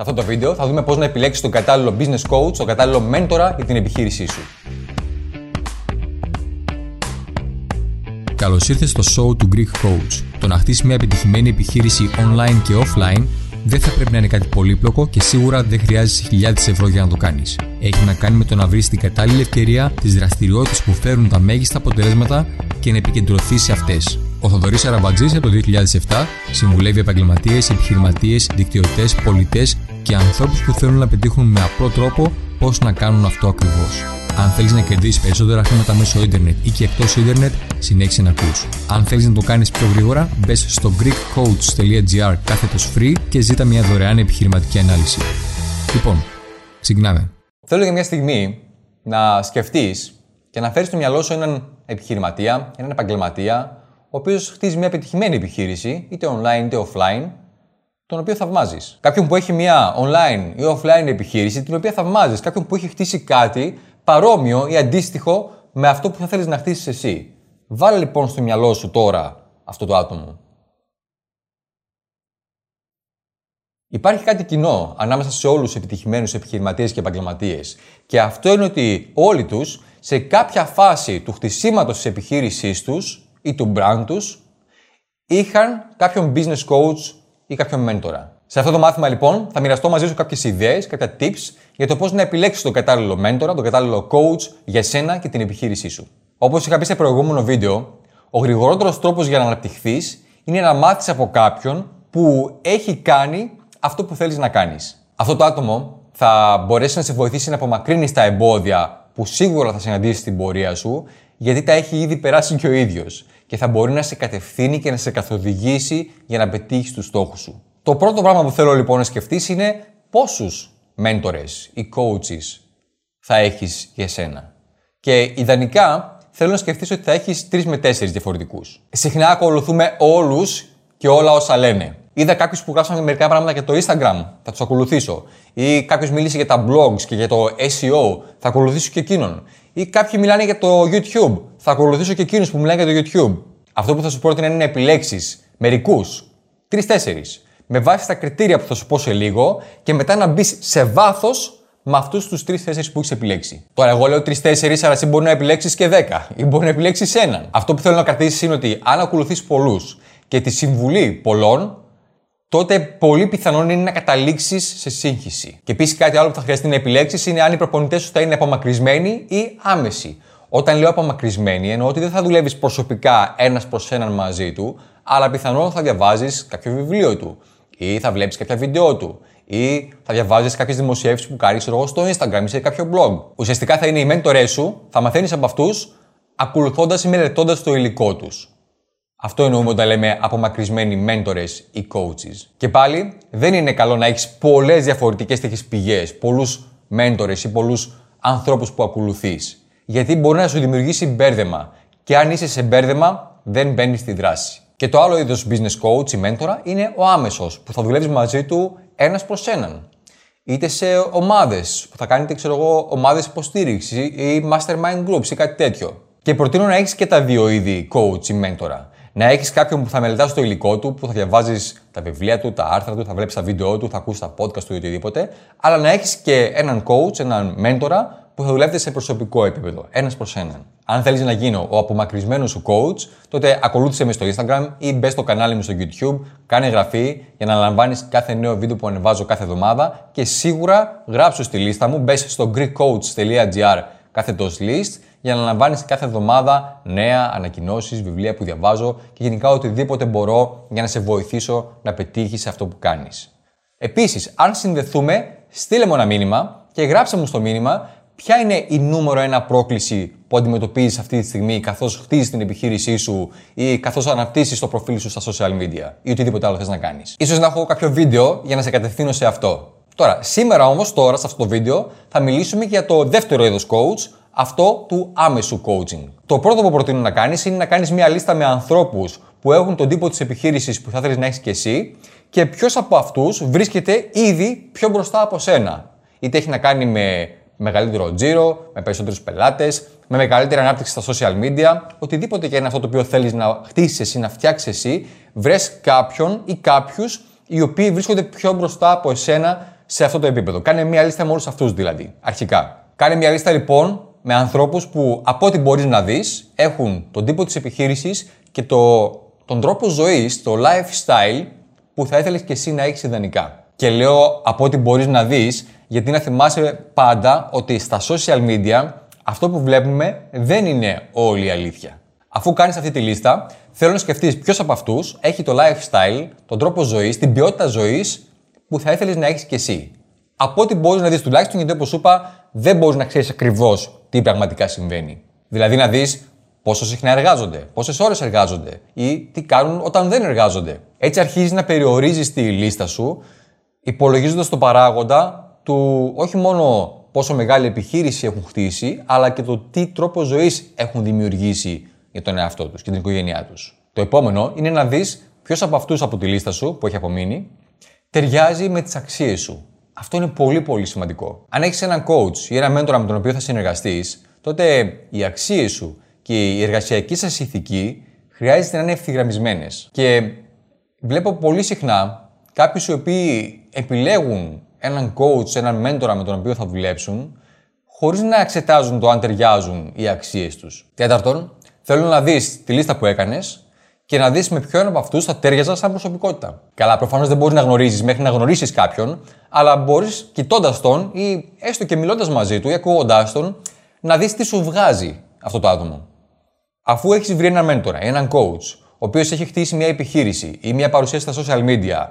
Σε αυτό το βίντεο θα δούμε πώς να επιλέξεις τον κατάλληλο business coach, τον κατάλληλο μέντορα για την επιχείρησή σου. Καλώς ήρθες στο show του Greek Coach. Το να χτίσει μια επιτυχημένη επιχείρηση online και offline δεν θα πρέπει να είναι κάτι πολύπλοκο και σίγουρα δεν χρειάζεσαι χιλιάδες ευρώ για να το κάνεις. Έχει να κάνει με το να βρεις την κατάλληλη ευκαιρία, τις δραστηριότητες που φέρουν τα μέγιστα αποτελέσματα και να επικεντρωθείς σε αυτές. Ο Θοδωρής Αραμπατζής από το 2007 συμβουλεύει επαγγελματίες, επιχειρηματίες, δικτυωτές, πολιτές και ανθρώπους που θέλουν να πετύχουν με απλό τρόπο πώς να κάνουν αυτό ακριβώς. Αν θέλεις να κερδίσεις περισσότερα χρήματα μέσω ίντερνετ ή και εκτός ίντερνετ, συνέχισε να ακούς. Αν θέλεις να το κάνεις πιο γρήγορα, μπες στο greekcoach.gr κάθετος free και ζήτα μια δωρεάν επιχειρηματική ανάλυση. Λοιπόν, ξεκινάμε. Θέλω για μια στιγμή να σκεφτείς και να φέρεις στο μυαλό σου έναν επιχειρηματία, έναν επαγγελματία, ο οποίος χτίζει μια επιτυχημένη επιχείρηση, είτε online είτε offline, τον οποίο θαυμάζεις. Κάποιον που έχει μια online ή offline επιχείρηση, την οποία θαυμάζεις. Κάποιον που έχει χτίσει κάτι παρόμοιο ή αντίστοιχο με αυτό που θα θέλεις να χτίσεις εσύ. Βάλε λοιπόν στο μυαλό σου τώρα αυτό το άτομο. Υπάρχει κάτι κοινό ανάμεσα σε όλους τους επιτυχημένους επιχειρηματίες και επαγγελματίες και αυτό είναι ότι όλοι τους σε κάποια φάση του χτισήματος της επιχείρησής τους ή του brand τους είχαν κάποιον business coach ή κάποιον μέντορα. Σε αυτό το μάθημα λοιπόν θα μοιραστώ μαζί σου κάποιες ιδέες, κάποια tips για το πώς να επιλέξεις τον κατάλληλο μέντορα, τον κατάλληλο coach για σένα και την επιχείρησή σου. Όπως είχα πει σε προηγούμενο βίντεο, ο γρηγορότερος τρόπος για να αναπτυχθείς είναι να μάθεις από κάποιον που έχει κάνει αυτό που θέλεις να κάνεις. Αυτό το άτομο θα μπορέσει να σε βοηθήσει να απομακρύνεις τα εμπόδια που σίγουρα θα συναντήσει στην πορεία σου, γιατί τα έχει ήδη περάσει και ο ίδιος και θα μπορεί να σε κατευθύνει και να σε καθοδηγήσει για να πετύχεις τους στόχους σου. Το πρώτο πράγμα που θέλω λοιπόν να σκεφτείς είναι πόσους μέντορες ή coaches θα έχεις για σένα. Και ιδανικά θέλω να σκεφτείς ότι θα έχεις τρεις με τέσσερις διαφορετικούς. Συχνά ακολουθούμε όλους και όλα όσα λένε. Είδα κάποιους που γράψαν μερικά πράγματα για το Instagram, θα τους ακολουθήσω. Ή κάποιος μίλησε για τα blogs και για το SEO, θα ακολουθήσω και εκείνον. Ή κάποιοι μιλάνε για το YouTube, θα ακολουθήσω και εκείνους που μιλάνε για το YouTube. Αυτό που θα σου πρότεινα είναι να επιλέξεις μερικούς, τρει-τέσσερι, με βάση τα κριτήρια που θα σου πω σε λίγο και μετά να μπεις σε βάθος με αυτούς τους τρει-τέσσερι που έχεις επιλέξει. Τώρα, εγώ λέω τρει-τέσσερι, αλλά εσύ μπορεί να επιλέξεις και δέκα ή μπορεί να επιλέξεις έναν. Αυτό που θέλω να κρατήσεις είναι ότι αν ακολουθείς πολλούς και τη συμβουλή πολλών, τότε πολύ πιθανόν είναι να καταλήξεις σε σύγχυση. Και επίσης κάτι άλλο που θα χρειαστεί να επιλέξεις είναι αν οι προπονητές σου θα είναι απομακρυσμένοι ή άμεσοι. Όταν λέω απομακρυσμένοι, εννοώ ότι δεν θα δουλεύεις προσωπικά ένας προς έναν μαζί του, αλλά πιθανόν θα διαβάζεις κάποιο βιβλίο του ή θα βλέπεις κάποια βίντεο του ή θα διαβάζεις κάποιες δημοσιεύσεις που κάνεις εγώ στο Instagram ή σε κάποιο blog. Ουσιαστικά θα είναι οι μέντορές σου, θα μαθαίνεις από αυτούς ακολουθώντας ή μελετώντας το υλικό τους. Αυτό εννοούμε όταν λέμε απομακρυσμένοι μέντορες ή coaches. Και πάλι δεν είναι καλό να έχεις πολλές διαφορετικές τέτοιες πηγές, πολλούς μέντορες ή πολλούς ανθρώπους που ακολουθείς. Γιατί μπορεί να σου δημιουργήσει μπέρδεμα. Και αν είσαι σε μπέρδεμα, δεν μπαίνεις στη δράση. Και το άλλο είδος business coach ή μέντορα είναι ο άμεσος, που θα δουλεύεις μαζί του ένας προς έναν. Είτε σε ομάδες, που θα κάνετε, ξέρω εγώ, ομάδες υποστήριξης ή mastermind groups ή κάτι τέτοιο. Και προτείνω να έχεις και τα δύο είδη coach ή μέντορα. Να έχεις κάποιον που θα μελετάς το υλικό του, που θα διαβάζεις τα βιβλία του, τα άρθρα του, θα βλέπεις τα βίντεο του, θα ακούσεις τα podcast του ή οτιδήποτε. Αλλά να έχεις και έναν coach, έναν μέντορα που θα δουλεύετε σε προσωπικό επίπεδο, ένας προς έναν. Αν θέλεις να γίνω ο απομακρυσμένος σου coach, τότε ακολούθησε με στο Instagram ή μπες στο κανάλι μου στο YouTube, κάνε εγγραφή για να λαμβάνει κάθε νέο βίντεο που ανεβάζω κάθε εβδομάδα και σίγουρα γράψω στη λίστα μου, μπες στο greekcoach.gr κάθετος list για να λαμβάνεις κάθε εβδομάδα νέα ανακοινώσεις, βιβλία που διαβάζω και γενικά οτιδήποτε μπορώ για να σε βοηθήσω να πετύχεις αυτό που κάνεις. Επίσης, αν συνδεθούμε, στείλε μου ένα μήνυμα και γράψε μου στο μήνυμα ποια είναι η νούμερο ένα πρόκληση που αντιμετωπίζεις αυτή τη στιγμή καθώς χτίζεις την επιχείρησή σου ή καθώς αναπτύσσεις το προφίλ σου στα social media ή οτιδήποτε άλλο θες να κάνεις. σω να έχω κάποιο βίντεο για να σε κατευθύνω σε αυτό. Τώρα, σήμερα όμως, τώρα σε αυτό το βίντεο, θα μιλήσουμε για το δεύτερο είδος coach, αυτό του άμεσου coaching. Το πρώτο που προτείνω να κάνεις είναι να κάνεις μια λίστα με ανθρώπους που έχουν τον τύπο της επιχείρησης που θα θέλεις να έχεις και εσύ και ποιος από αυτούς βρίσκεται ήδη πιο μπροστά από σένα. Είτε έχει να κάνει με μεγαλύτερο τζίρο, με περισσότερους πελάτες, με μεγαλύτερη ανάπτυξη στα social media, οτιδήποτε και είναι αυτό το οποίο θέλεις να χτίσεις εσύ, να φτιάξεις εσύ, βρες κάποιον ή κάποιους οι οποίοι βρίσκονται πιο μπροστά από εσένα σε αυτό το επίπεδο. Κάνε μια λίστα με όλους αυτούς δηλαδή, αρχικά. Κάνε μια λίστα λοιπόν με ανθρώπους που από ό,τι μπορείς να δεις έχουν τον τύπο της επιχείρησης και το, τον τρόπο ζωής, το lifestyle που θα ήθελες και εσύ να έχεις ιδανικά. Και λέω από ό,τι μπορείς να δεις, γιατί να θυμάσαι πάντα ότι στα social media αυτό που βλέπουμε δεν είναι όλη η αλήθεια. Αφού κάνεις αυτή τη λίστα, θέλω να σκεφτείς ποιος από αυτούς έχει το lifestyle, τον τρόπο ζωής, την ποιότητα ζωής που θα ήθελες να έχεις κι εσύ. Από ό,τι μπορείς να δεις τουλάχιστον, γιατί όπως σου είπα, δεν μπορείς να ξέρεις ακριβώς τι πραγματικά συμβαίνει. Δηλαδή να δεις πόσο συχνά εργάζονται, πόσες ώρες εργάζονται ή τι κάνουν όταν δεν εργάζονται. Έτσι αρχίζεις να περιορίζεις τη λίστα σου, υπολογίζοντας το παράγοντα του όχι μόνο πόσο μεγάλη επιχείρηση έχουν χτίσει, αλλά και το τι τρόπο ζωής έχουν δημιουργήσει για τον εαυτό τους και την οικογένειά τους. Το επόμενο είναι να δεις ποιος από αυτούς από τη λίστα σου που έχει απομείνει ταιριάζει με τις αξίες σου. Αυτό είναι πολύ πολύ σημαντικό. Αν έχεις έναν coach ή ένα μέντορα με τον οποίο θα συνεργαστείς, τότε οι αξίες σου και η εργασιακή σας ηθική χρειάζεται να είναι ευθυγραμμισμένες. Και βλέπω πολύ συχνά κάποιους οι οποίοι επιλέγουν έναν coach, έναν μέντορα με τον οποίο θα δουλέψουν, χωρίς να εξετάζουν το αν ταιριάζουν οι αξίες τους. Τέταρτον, θέλω να δεις τη λίστα που έκανες και να δεις με ποιον από αυτούς θα τέριαζα σαν προσωπικότητα. Καλά, προφανώς δεν μπορείς να γνωρίζεις μέχρι να γνωρίσεις κάποιον, αλλά μπορείς κοιτώντας τον ή έστω και μιλώντας μαζί του ή ακούγοντάς τον, να δεις τι σου βγάζει αυτό το άτομο. Αφού έχεις βρει έναν μέντορα, έναν coach, ο οποίος έχει χτίσει μια επιχείρηση ή μια παρουσία στα social media,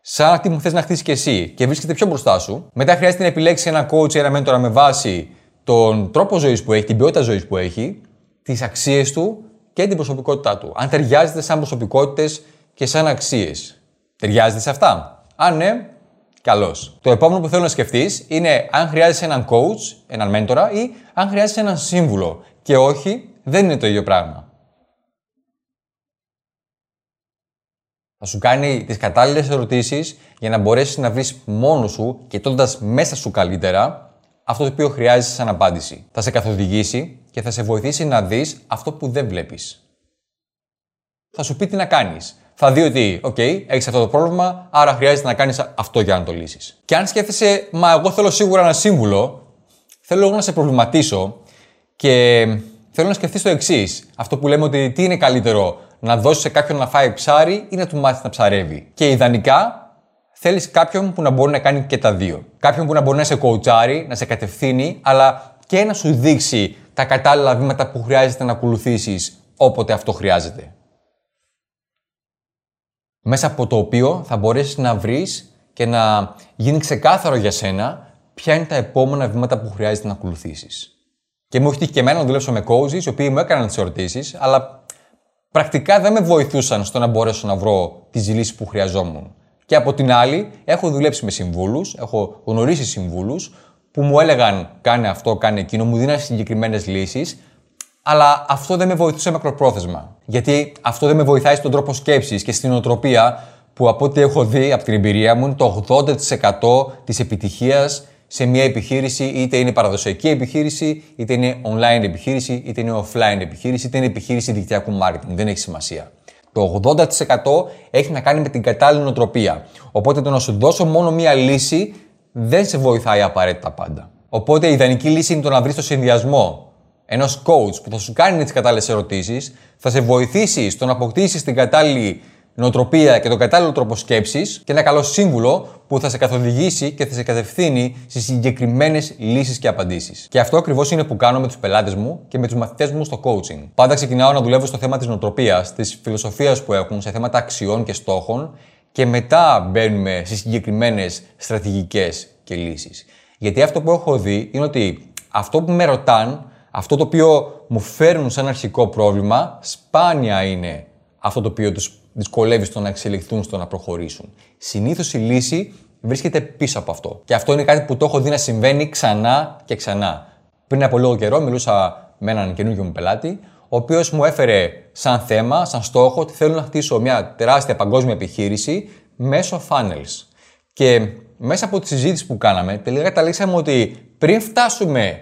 σαν αυτή που θες να χτίσεις και εσύ και βρίσκεται πιο μπροστά σου, μετά χρειάζεται να επιλέξεις ένα coach ή ένα μέντορα με βάση τον τρόπο ζωής που έχει, την ποιότητα ζωής που έχει, τις αξίες του και την προσωπικότητά του. Αν ταιριάζεται σαν προσωπικότητες και σαν αξίες. Ταιριάζεται σε αυτά. Αν ναι, καλώς. Το επόμενο που θέλω να σκεφτείς είναι αν χρειάζεσαι έναν coach, έναν μέντορα ή αν χρειάζεσαι έναν σύμβουλο. Και όχι, δεν είναι το ίδιο πράγμα. Θα σου κάνει τις κατάλληλες ερωτήσεις για να μπορέσεις να βρεις μόνος σου, κοιτώντα μέσα σου καλύτερα, αυτό το οποίο χρειάζεσαι σαν απάντηση. Θα σε καθοδηγήσει και θα σε βοηθήσει να δεις αυτό που δεν βλέπεις. Θα σου πει τι να κάνεις. Θα δει ότι, OK, έχεις αυτό το πρόβλημα, άρα χρειάζεται να κάνεις αυτό για να το λύσεις. Και αν σκέφτεσαι, Μα εγώ θέλω σίγουρα ένα σύμβουλο, θέλω εγώ να σε προβληματίσω και θέλω να σκεφτείς το εξής. Αυτό που λέμε ότι τι είναι καλύτερο, να δώσεις σε κάποιον να φάει ψάρι ή να του μάθεις να ψαρεύει. Και ιδανικά θέλεις κάποιον που να μπορεί να κάνει και τα δύο. Κάποιον που να μπορεί να σε κοουτσάρει, να σε κατευθύνει, αλλά και να σου δείξει τα κατάλληλα βήματα που χρειάζεται να ακολουθήσεις όποτε αυτό χρειάζεται. Μέσα από το οποίο θα μπορέσεις να βρεις και να γίνει ξεκάθαρο για σένα ποια είναι τα επόμενα βήματα που χρειάζεται να ακολουθήσεις. Και μου έχει τύχει και εμένα να δουλέψω με coaches, οι οποίοι μου έκαναν τις ερωτήσεις, αλλά πρακτικά δεν με βοηθούσαν στο να μπορέσω να βρω τι λύσει που χρειαζόμουν. Και από την άλλη, έχω δουλέψει με συμβούλους, έχω γνωρίσει συμβούλους που μου έλεγαν κάνε αυτό, κάνε εκείνο, μου δίναν συγκεκριμένες λύσεις, αλλά αυτό δεν με βοηθούσε μακροπρόθεσμα. Γιατί αυτό δεν με βοηθάει στον τρόπο σκέψης και στην οτροπία που από ό,τι έχω δει από την εμπειρία μου είναι το 80% της επιτυχίας σε μια επιχείρηση, είτε είναι παραδοσιακή επιχείρηση, είτε είναι online επιχείρηση, είτε είναι offline επιχείρηση, είτε είναι επιχείρηση δικτυακού marketing. Δεν έχει σημασία. Το 80% έχει να κάνει με την κατάλληλη νοοτροπία. Οπότε το να σου δώσω μόνο μία λύση δεν σε βοηθάει απαραίτητα πάντα. Οπότε η ιδανική λύση είναι το να βρεις το συνδυασμό ενός coach που θα σου κάνει τις κατάλληλες ερωτήσεις, θα σε βοηθήσει στο να αποκτήσεις την κατάλληλη νοοτροπία και τον κατάλληλο τρόπο σκέψης και ένα καλό σύμβουλο που θα σε καθοδηγήσει και θα σε κατευθύνει στι συγκεκριμένες λύσεις και απαντήσεις. Και αυτό ακριβώς είναι που κάνω με τους πελάτες μου και με τους μαθητές μου στο coaching. Πάντα ξεκινάω να δουλεύω στο θέμα της νοοτροπίας, της φιλοσοφίας που έχουν σε θέματα αξιών και στόχων και μετά μπαίνουμε στι συγκεκριμένες στρατηγικές και λύσεις. Γιατί αυτό που έχω δει είναι ότι αυτό που με ρωτάν, αυτό το οποίο μου φέρνουν σαν αρχικό πρόβλημα, σπάνια είναι αυτό το οποίο τους δυσκολεύει στο να εξελιχθούν, στο να προχωρήσουν. Συνήθως η λύση βρίσκεται πίσω από αυτό. Και αυτό είναι κάτι που το έχω δει να συμβαίνει ξανά και ξανά. Πριν από λίγο καιρό μιλούσα με έναν καινούργιο μου πελάτη, ο οποίος μου έφερε σαν θέμα, σαν στόχο, ότι θέλω να χτίσω μια τεράστια παγκόσμια επιχείρηση μέσω funnels. Και μέσα από τη συζήτηση που κάναμε, τελικά καταλήξαμε ότι πριν φτάσουμε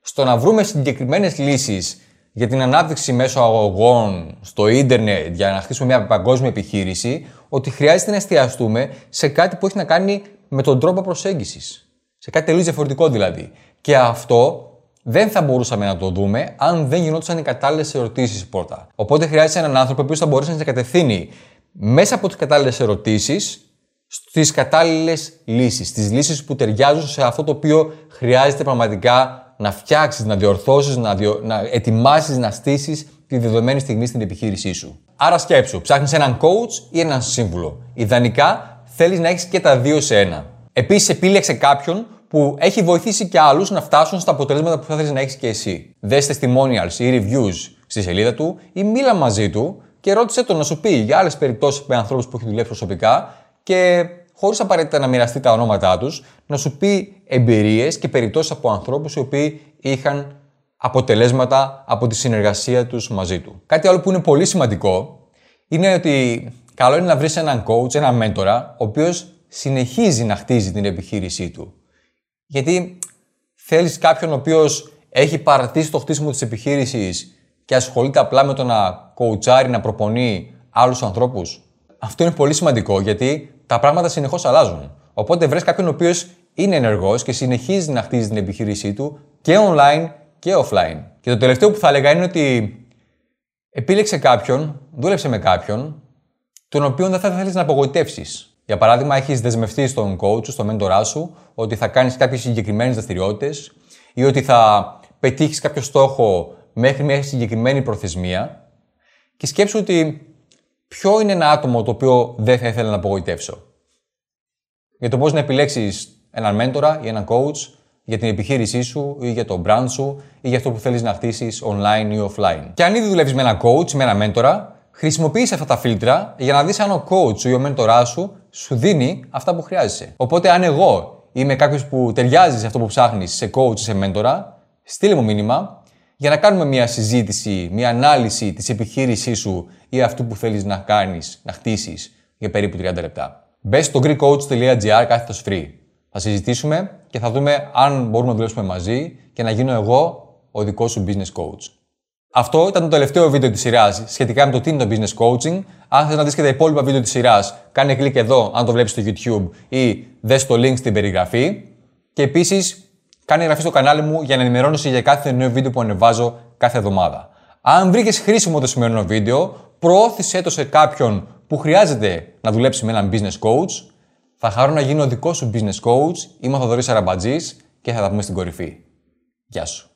στο να βρούμε συγκεκριμένες λύσεις για την ανάπτυξη μέσω αγωγών στο ίντερνετ για να χτίσουμε μια παγκόσμια επιχείρηση, ότι χρειάζεται να εστιαστούμε σε κάτι που έχει να κάνει με τον τρόπο προσέγγισης. Σε κάτι τελείως διαφορετικό δηλαδή. Και αυτό δεν θα μπορούσαμε να το δούμε αν δεν γινόντουσαν οι κατάλληλες ερωτήσεις πρώτα. Οπότε χρειάζεται έναν άνθρωπο που θα μπορέσει να σε κατευθύνει μέσα από τις κατάλληλες ερωτήσεις στις κατάλληλες λύσεις. Στις λύσεις που ταιριάζουν σε αυτό το οποίο χρειάζεται πραγματικά να φτιάξεις, να διορθώσεις, να, διο... να ετοιμάσεις, να στήσεις τη δεδομένη στιγμή στην επιχείρησή σου. Άρα σκέψου, ψάχνεις έναν coach ή έναν σύμβουλο. Ιδανικά θέλεις να έχεις και τα δύο σε ένα. Επίσης, επίλεξε κάποιον που έχει βοηθήσει και άλλους να φτάσουν στα αποτελέσματα που θα θέλεις να έχεις και εσύ. Δε testimonials ή reviews στη σελίδα του ή μίλα μαζί του και ρώτησε τον να σου πει για άλλες περιπτώσεις με ανθρώπους που έχει δουλέψει προσωπικά και χωρίς απαραίτητα να μοιραστεί τα ονόματά τους, να σου πει εμπειρίες και περιπτώσεις από ανθρώπους οι οποίοι είχαν αποτελέσματα από τη συνεργασία τους μαζί του. Κάτι άλλο που είναι πολύ σημαντικό είναι ότι καλό είναι να βρεις έναν coach, έναν μέντορα, ο οποίος συνεχίζει να χτίζει την επιχείρησή του. Γιατί θέλεις κάποιον ο οποίος έχει παρατήσει το χτίσιμο της επιχείρησης και ασχολείται απλά με το να κοουτσάρει, να προπονεί άλλους ανθρώπους. Αυτό είναι πολύ σημαντικό γιατί τα πράγματα συνεχώς αλλάζουν. Οπότε βρες κάποιον ο οποίος είναι ενεργός και συνεχίζει να χτίζει την επιχείρησή του και online και offline. Και το τελευταίο που θα έλεγα είναι ότι επίλεξε κάποιον, δούλεψε με κάποιον, τον οποίο δεν θα θέλεις να απογοητεύσεις. Για παράδειγμα, έχεις δεσμευτεί στον coach σου, στον μέντορά σου, ότι θα κάνεις κάποιες συγκεκριμένες δραστηριότητες ή ότι θα πετύχεις κάποιο στόχο μέχρι μια συγκεκριμένη προθεσμία. Και σκέψου ότι ποιο είναι ένα άτομο το οποίο δεν θα ήθελα να απογοητεύσω; Για το πώς να επιλέξεις έναν μέντορα ή έναν coach για την επιχείρησή σου ή για το brand σου ή για αυτό που θέλεις να χτίσεις online ή offline. Και αν ήδη δουλεύεις με έναν coach, με έναν μέντορα, χρησιμοποιήσει αυτά τα φίλτρα για να δεις αν ο coach σου ή ο μέντορά σου σου δίνει αυτά που χρειάζεσαι. Οπότε, αν εγώ είμαι κάποιος που ταιριάζει σε αυτό που ψάχνεις, σε coach ή σε μέντορα, στείλε μου μήνυμα για να κάνουμε μια συζήτηση, μια ανάλυση της επιχείρησής σου ή αυτού που θέλεις να κάνεις, να χτίσεις για περίπου 30 λεπτά. Μπες στο greekcoach.gr κάθετος free. Θα συζητήσουμε και θα δούμε αν μπορούμε να δουλέψουμε μαζί και να γίνω εγώ ο δικός σου business coach. Αυτό ήταν το τελευταίο βίντεο της σειράς σχετικά με το τι είναι το business coaching. Αν θες να δεις και τα υπόλοιπα βίντεο της σειράς, κάνε κλικ εδώ αν το βλέπεις στο YouTube ή δες το link στην περιγραφή. Και επίσης, κάνε εγγραφή στο κανάλι μου για να ενημερώνεσαι για κάθε νέο βίντεο που ανεβάζω κάθε εβδομάδα. Αν βρήκες χρήσιμο το σημερινό βίντεο, προώθησέ το σε κάποιον που χρειάζεται να δουλέψει με έναν business coach. Θα χαρώ να γίνω ο δικό σου business coach. Είμαι ο Θοδωρής Αραμπατζής και θα τα πούμε στην κορυφή. Γεια σου.